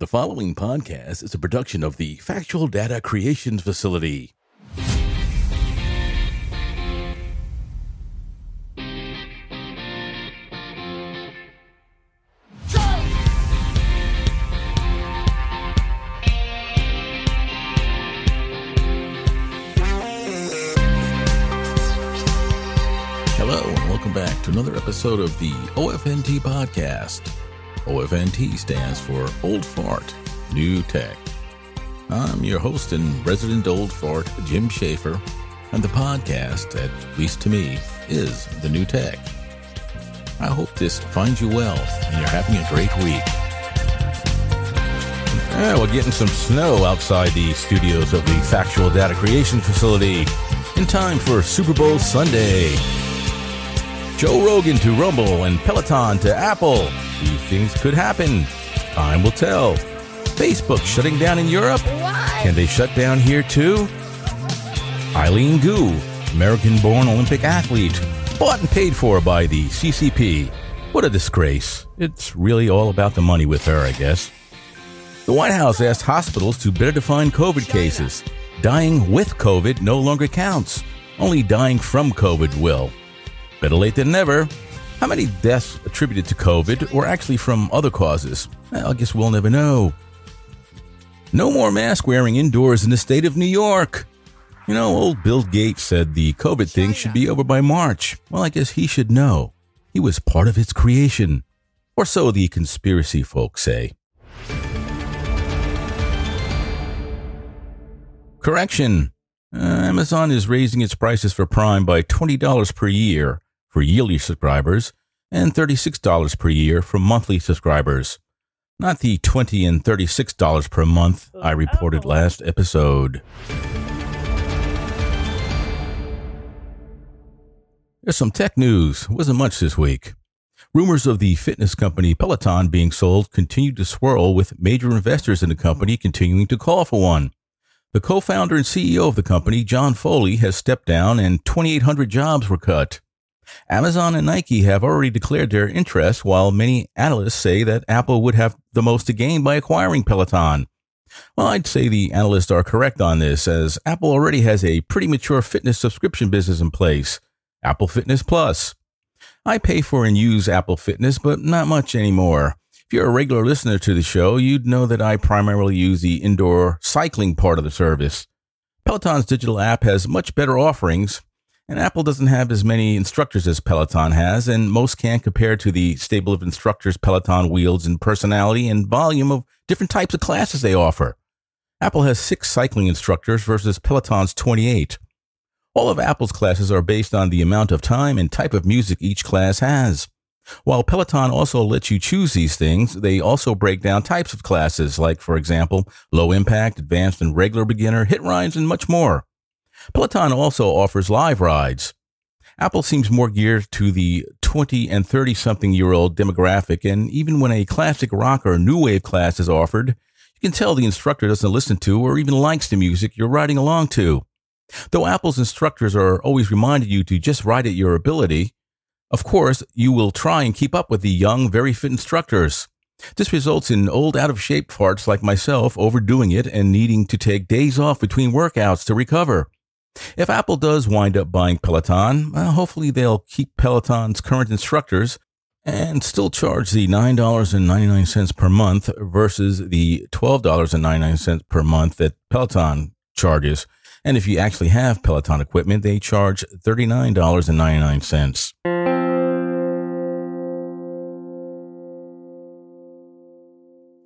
The following podcast is a production of the Factual Data Creations Facility. Hello, and welcome back to another episode of the OFNT podcast. OFNT stands for Old Fart New Tech. I'm your host and resident old fart, Jim Schaefer, and the podcast, at least to me, is the new tech. I hope this finds you well and you're having a great week. Yeah, we're getting some snow outside the studios of the Factual Data Creation Facility in time for Super Bowl Sunday. Joe Rogan to Rumble and Peloton to Apple. These things could happen. Time will tell. Facebook shutting down in Europe? Can they shut down here too? Eileen Gu, American born Olympic athlete, bought and paid for by the CCP. What a disgrace. It's really all about the money with her, I guess. The White House asked hospitals to better define COVID cases. Dying with COVID no longer counts. Only dying from COVID will. Better late than never. How many deaths attributed to COVID were actually from other causes? Well, I guess we'll never know. No more mask wearing indoors in the state of New York. You know, old Bill Gates said the COVID thing should be over by March. Well, I guess he should know. He was part of its creation. Or so the conspiracy folks say. Correction. Uh, Amazon is raising its prices for Prime by $20 per year for yearly subscribers and $36 per year for monthly subscribers. Not the 20 and $36 per month I oh, reported oh. last episode. There's some tech news. Wasn't much this week. Rumors of the fitness company Peloton being sold continued to swirl with major investors in the company continuing to call for one. The co-founder and CEO of the company, John Foley, has stepped down and 2,800 jobs were cut. Amazon and Nike have already declared their interest, while many analysts say that Apple would have the most to gain by acquiring Peloton. Well, I'd say the analysts are correct on this, as Apple already has a pretty mature fitness subscription business in place, Apple Fitness Plus. I pay for and use Apple Fitness, but not much anymore. If you're a regular listener to the show, you'd know that I primarily use the indoor cycling part of the service. Peloton's digital app has much better offerings, and Apple doesn't have as many instructors as Peloton has, and most can't compare to the stable of instructors Peloton wields in personality and volume of different types of classes they offer. Apple has six cycling instructors versus Peloton's 28. All of Apple's classes are based on the amount of time and type of music each class has. While Peloton also lets you choose these things, they also break down types of classes, like, for example, low impact, advanced and regular beginner, HIIT rides, and much more. Peloton also offers live rides. Apple seems more geared to the 20 and 30 something year old demographic, and even when a classic rock or new wave class is offered, you can tell the instructor doesn't listen to or even likes the music you're riding along to. Though Apple's instructors are always reminding you to just ride at your ability, of course, you will try and keep up with the young, very fit instructors. This results in old, out of shape farts like myself overdoing it and needing to take days off between workouts to recover. If Apple does wind up buying Peloton, well, hopefully they'll keep Peloton's current instructors, and still charge the $9.99 per month versus the $12.99 per month that Peloton charges. And if you actually have Peloton equipment, they charge $39.99.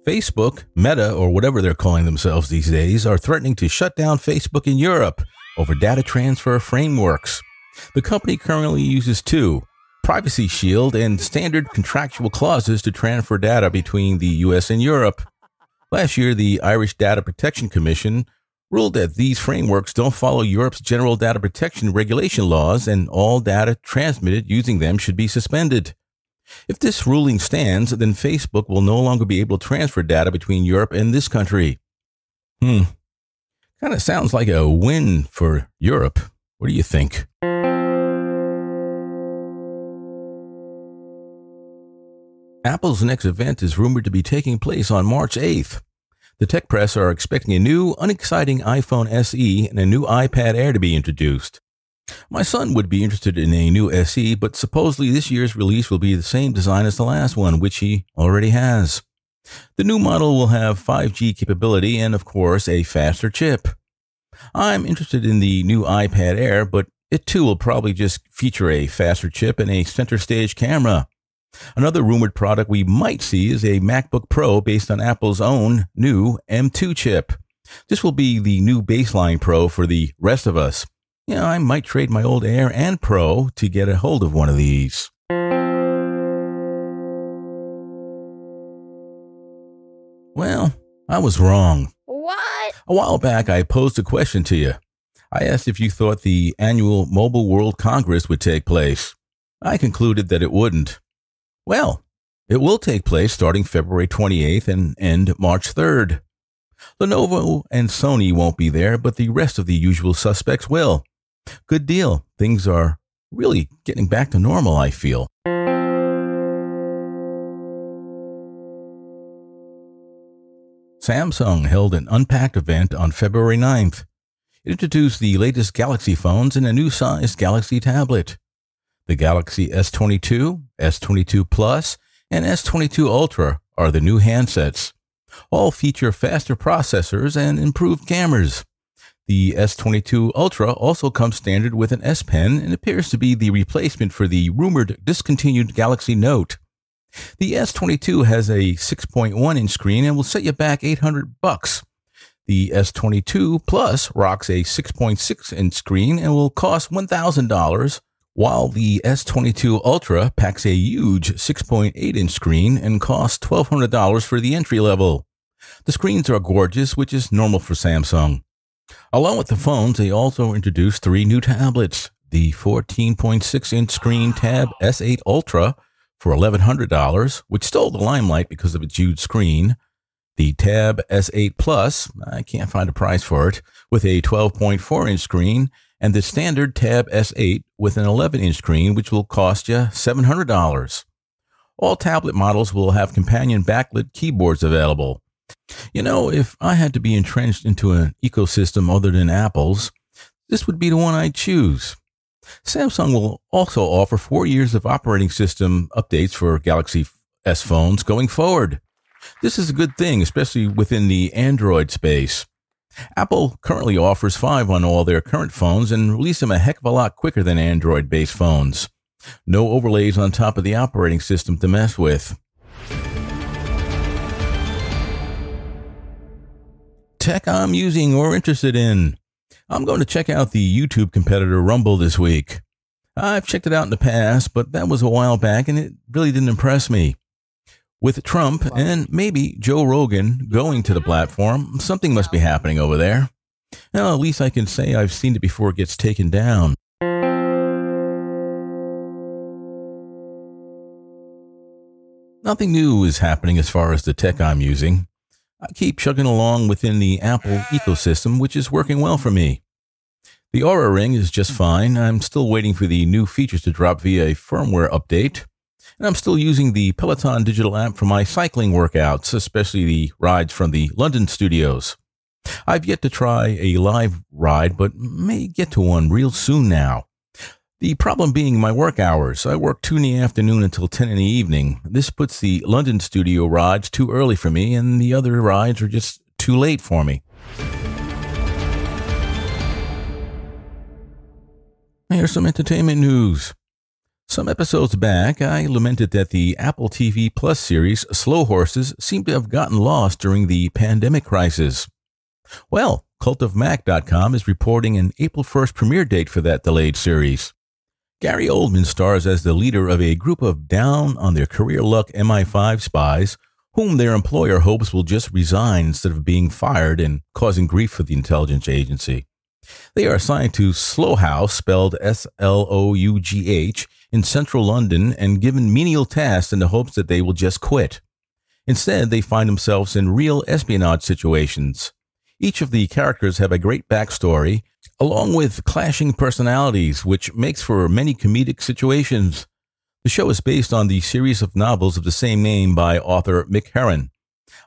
Facebook, Meta, or whatever they're calling themselves these days, are threatening to shut down Facebook in Europe over data transfer frameworks. The company currently uses two Privacy Shield and standard contractual clauses to transfer data between the US and Europe. Last year, the Irish Data Protection Commission ruled that these frameworks don't follow Europe's general data protection regulation laws and all data transmitted using them should be suspended. If this ruling stands, then Facebook will no longer be able to transfer data between Europe and this country. Hmm. Kind of sounds like a win for Europe. What do you think? Apple's next event is rumored to be taking place on March 8th. The tech press are expecting a new, unexciting iPhone SE and a new iPad Air to be introduced. My son would be interested in a new SE, but supposedly this year's release will be the same design as the last one, which he already has. The new model will have 5G capability and, of course, a faster chip. I'm interested in the new iPad Air, but it too will probably just feature a faster chip and a center stage camera. Another rumored product we might see is a MacBook Pro based on Apple's own new M2 chip. This will be the new baseline Pro for the rest of us. I might trade my old Air and Pro to get a hold of one of these. Well, I was wrong. What? A while back, I posed a question to you. I asked if you thought the annual Mobile World Congress would take place. I concluded that it wouldn't. Well, it will take place starting February 28th and end March 3rd. Lenovo and Sony won't be there, but the rest of the usual suspects will. Good deal. Things are really getting back to normal, I feel. Samsung held an unpacked event on February 9th. It introduced the latest Galaxy phones and a new sized Galaxy tablet. The Galaxy S22, S22 Plus, and S22 Ultra are the new handsets. All feature faster processors and improved cameras. The S22 Ultra also comes standard with an S Pen and appears to be the replacement for the rumored discontinued Galaxy Note. The S22 has a 6.1 inch screen and will set you back 800 bucks. The S22 Plus rocks a 6.6 inch screen and will cost $1,000 while the S22 Ultra packs a huge 6.8 inch screen and costs $1,200 for the entry level. The screens are gorgeous, which is normal for Samsung. Along with the phones, they also introduced three new tablets the 14.6 inch screen Tab S8 Ultra for $1,100, which stole the limelight because of its huge screen. The Tab S8 Plus, I can't find a price for it, with a 12.4 inch screen and the standard Tab S8 with an 11 inch screen, which will cost you $700. All tablet models will have companion backlit keyboards available. You know, if I had to be entrenched into an ecosystem other than Apple's, this would be the one I'd choose. Samsung will also offer four years of operating system updates for Galaxy S phones going forward. This is a good thing, especially within the Android space. Apple currently offers five on all their current phones and release them a heck of a lot quicker than Android based phones. No overlays on top of the operating system to mess with. Tech I'm using or interested in. I'm going to check out the YouTube competitor Rumble this week. I've checked it out in the past, but that was a while back and it really didn't impress me. With Trump and maybe Joe Rogan going to the platform, something must be happening over there. Well, at least I can say I've seen it before it gets taken down. Nothing new is happening as far as the tech I'm using. I keep chugging along within the Apple ecosystem, which is working well for me. The Oura Ring is just fine. I'm still waiting for the new features to drop via a firmware update and I'm still using the Peloton digital app for my cycling workouts, especially the rides from the London studios. I've yet to try a live ride, but may get to one real soon now. The problem being my work hours. I work 2 in the afternoon until 10 in the evening. This puts the London studio rides too early for me, and the other rides are just too late for me. Here's some entertainment news. Some episodes back, I lamented that the Apple TV Plus series Slow Horses seemed to have gotten lost during the pandemic crisis. Well, cultofmac.com is reporting an April 1st premiere date for that delayed series. Gary Oldman stars as the leader of a group of down on their career luck MI5 spies whom their employer hopes will just resign instead of being fired and causing grief for the intelligence agency. They are assigned to Slough House, spelled S L O U G H, in central London and given menial tasks in the hopes that they will just quit. Instead, they find themselves in real espionage situations. Each of the characters have a great backstory along with clashing personalities, which makes for many comedic situations. The show is based on the series of novels of the same name by author Mick Herron.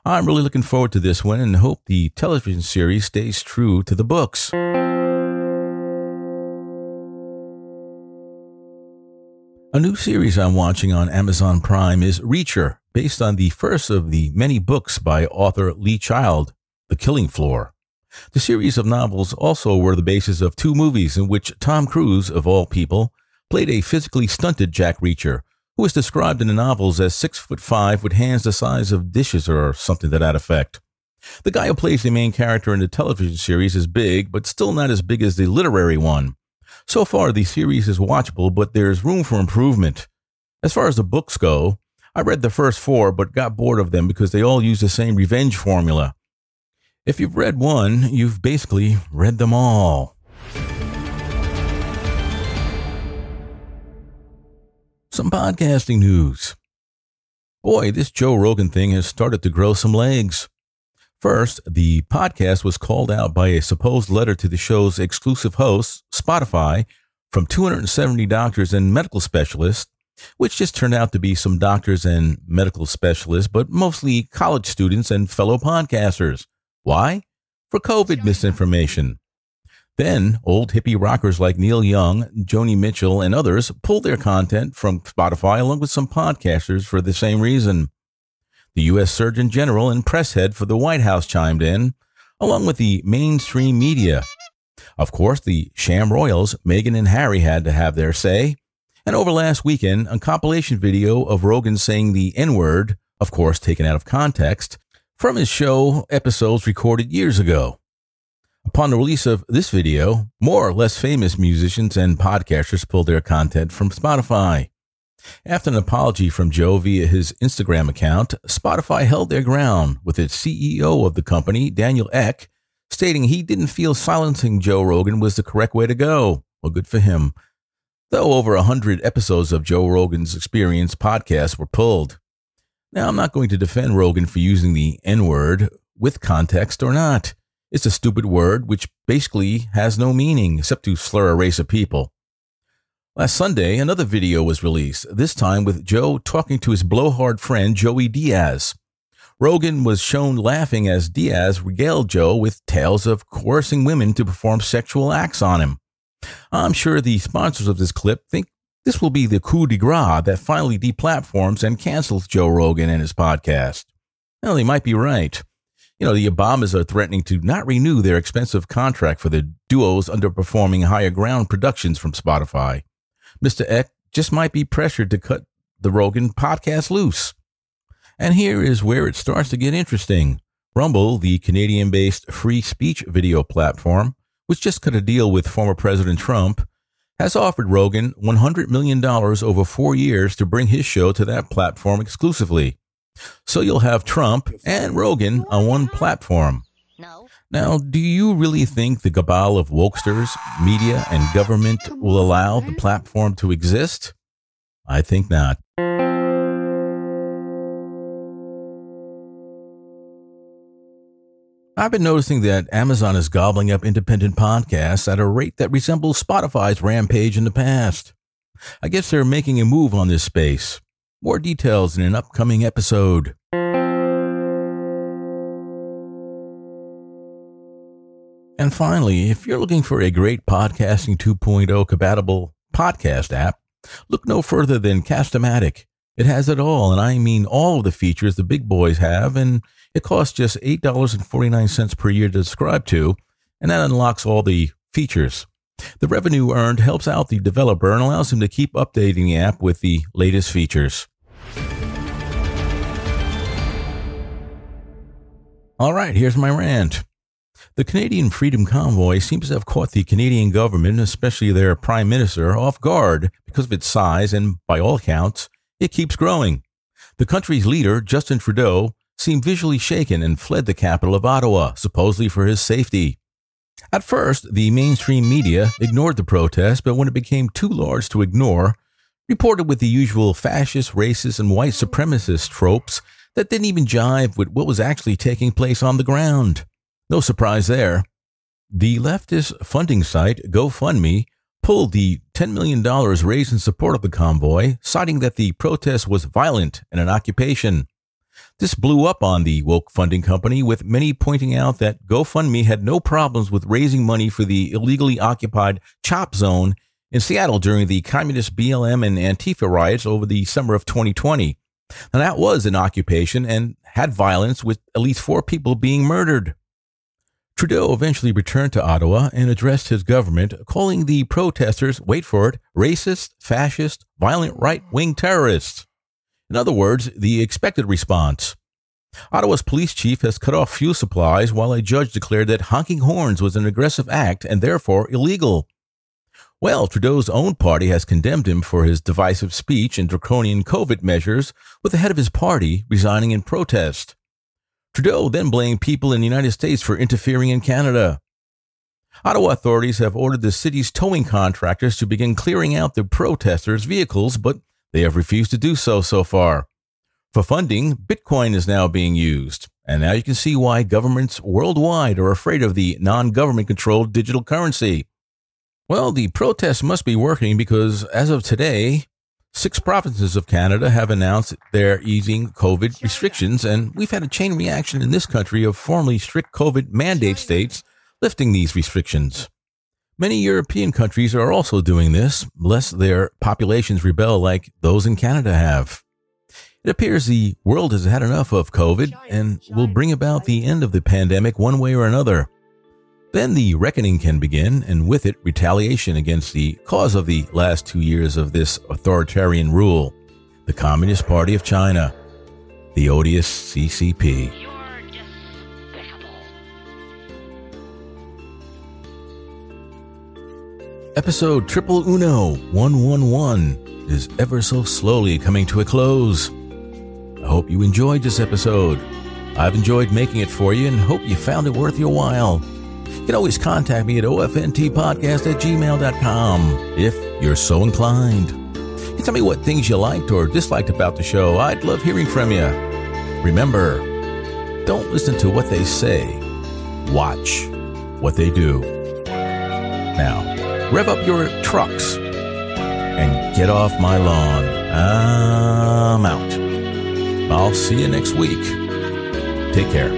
I'm really looking forward to this one and hope the television series stays true to the books. A new series I'm watching on Amazon Prime is Reacher, based on the first of the many books by author Lee Child, The Killing Floor. The series of novels also were the basis of two movies in which Tom Cruise, of all people, played a physically stunted Jack Reacher, who is described in the novels as six foot five with hands the size of dishes or something to that effect. The guy who plays the main character in the television series is big, but still not as big as the literary one. So far, the series is watchable, but there's room for improvement. As far as the books go, I read the first four, but got bored of them because they all use the same revenge formula. If you've read one, you've basically read them all. Some podcasting news. Boy, this Joe Rogan thing has started to grow some legs. First, the podcast was called out by a supposed letter to the show's exclusive host, Spotify, from 270 doctors and medical specialists, which just turned out to be some doctors and medical specialists, but mostly college students and fellow podcasters. Why? For COVID misinformation. Then, old hippie rockers like Neil Young, Joni Mitchell, and others pulled their content from Spotify along with some podcasters for the same reason. The U.S. Surgeon General and press head for the White House chimed in, along with the mainstream media. Of course, the sham royals, Meghan and Harry, had to have their say. And over last weekend, a compilation video of Rogan saying the N word, of course taken out of context, from his show episodes recorded years ago. Upon the release of this video, more or less famous musicians and podcasters pulled their content from Spotify. After an apology from Joe via his Instagram account, Spotify held their ground with its CEO of the company, Daniel Ek, stating he didn't feel silencing Joe Rogan was the correct way to go. Well, good for him. Though over a hundred episodes of Joe Rogan's Experience podcast were pulled. Now, I'm not going to defend Rogan for using the N word with context or not. It's a stupid word which basically has no meaning except to slur a race of people. Last Sunday, another video was released, this time with Joe talking to his blowhard friend Joey Diaz. Rogan was shown laughing as Diaz regaled Joe with tales of coercing women to perform sexual acts on him. I'm sure the sponsors of this clip think this will be the coup de grace that finally deplatforms and cancels Joe Rogan and his podcast. Well, they might be right. You know, the Obamas are threatening to not renew their expensive contract for the duo's underperforming Higher Ground productions from Spotify. Mr. Ek just might be pressured to cut the Rogan podcast loose. And here is where it starts to get interesting. Rumble, the Canadian based free speech video platform, which just cut a deal with former President Trump, has offered Rogan $100 million over four years to bring his show to that platform exclusively. So you'll have Trump and Rogan on one platform. Now, do you really think the cabal of wokesters, media, and government will allow the platform to exist? I think not. I've been noticing that Amazon is gobbling up independent podcasts at a rate that resembles Spotify's rampage in the past. I guess they're making a move on this space. More details in an upcoming episode. And finally, if you're looking for a great Podcasting 2.0 compatible podcast app, look no further than Castamatic. It has it all, and I mean all of the features the big boys have, and it costs just $8.49 per year to subscribe to, and that unlocks all the features. The revenue earned helps out the developer and allows him to keep updating the app with the latest features. All right, here's my rant. The Canadian Freedom Convoy seems to have caught the Canadian government, especially their Prime Minister, off guard because of its size, and by all accounts, it keeps growing. The country's leader, Justin Trudeau, seemed visually shaken and fled the capital of Ottawa, supposedly for his safety. At first, the mainstream media ignored the protest, but when it became too large to ignore, reported with the usual fascist, racist, and white supremacist tropes that didn't even jive with what was actually taking place on the ground. No surprise there. The leftist funding site GoFundMe pulled the $10 million raised in support of the convoy, citing that the protest was violent and an occupation. This blew up on the woke funding company, with many pointing out that GoFundMe had no problems with raising money for the illegally occupied CHOP zone in Seattle during the communist BLM and Antifa riots over the summer of 2020. Now, that was an occupation and had violence, with at least four people being murdered. Trudeau eventually returned to Ottawa and addressed his government, calling the protesters, wait for it, racist, fascist, violent right wing terrorists. In other words, the expected response. Ottawa's police chief has cut off fuel supplies while a judge declared that honking horns was an aggressive act and therefore illegal. Well, Trudeau's own party has condemned him for his divisive speech and draconian COVID measures, with the head of his party resigning in protest. Trudeau then blamed people in the United States for interfering in Canada. Ottawa authorities have ordered the city's towing contractors to begin clearing out the protesters' vehicles, but they have refused to do so so far. For funding, Bitcoin is now being used, and now you can see why governments worldwide are afraid of the non government controlled digital currency. Well, the protests must be working because as of today, Six provinces of Canada have announced they're easing COVID restrictions, and we've had a chain reaction in this country of formerly strict COVID mandate states lifting these restrictions. Many European countries are also doing this, lest their populations rebel like those in Canada have. It appears the world has had enough of COVID and will bring about the end of the pandemic one way or another. Then the reckoning can begin, and with it, retaliation against the cause of the last two years of this authoritarian rule the Communist Party of China, the odious CCP. Episode Triple Uno 111 is ever so slowly coming to a close. I hope you enjoyed this episode. I've enjoyed making it for you and hope you found it worth your while. You can always contact me at ofntpodcast at gmail.com if you're so inclined. You tell me what things you liked or disliked about the show. I'd love hearing from you. Remember, don't listen to what they say, watch what they do. Now, rev up your trucks and get off my lawn. I'm out. I'll see you next week. Take care.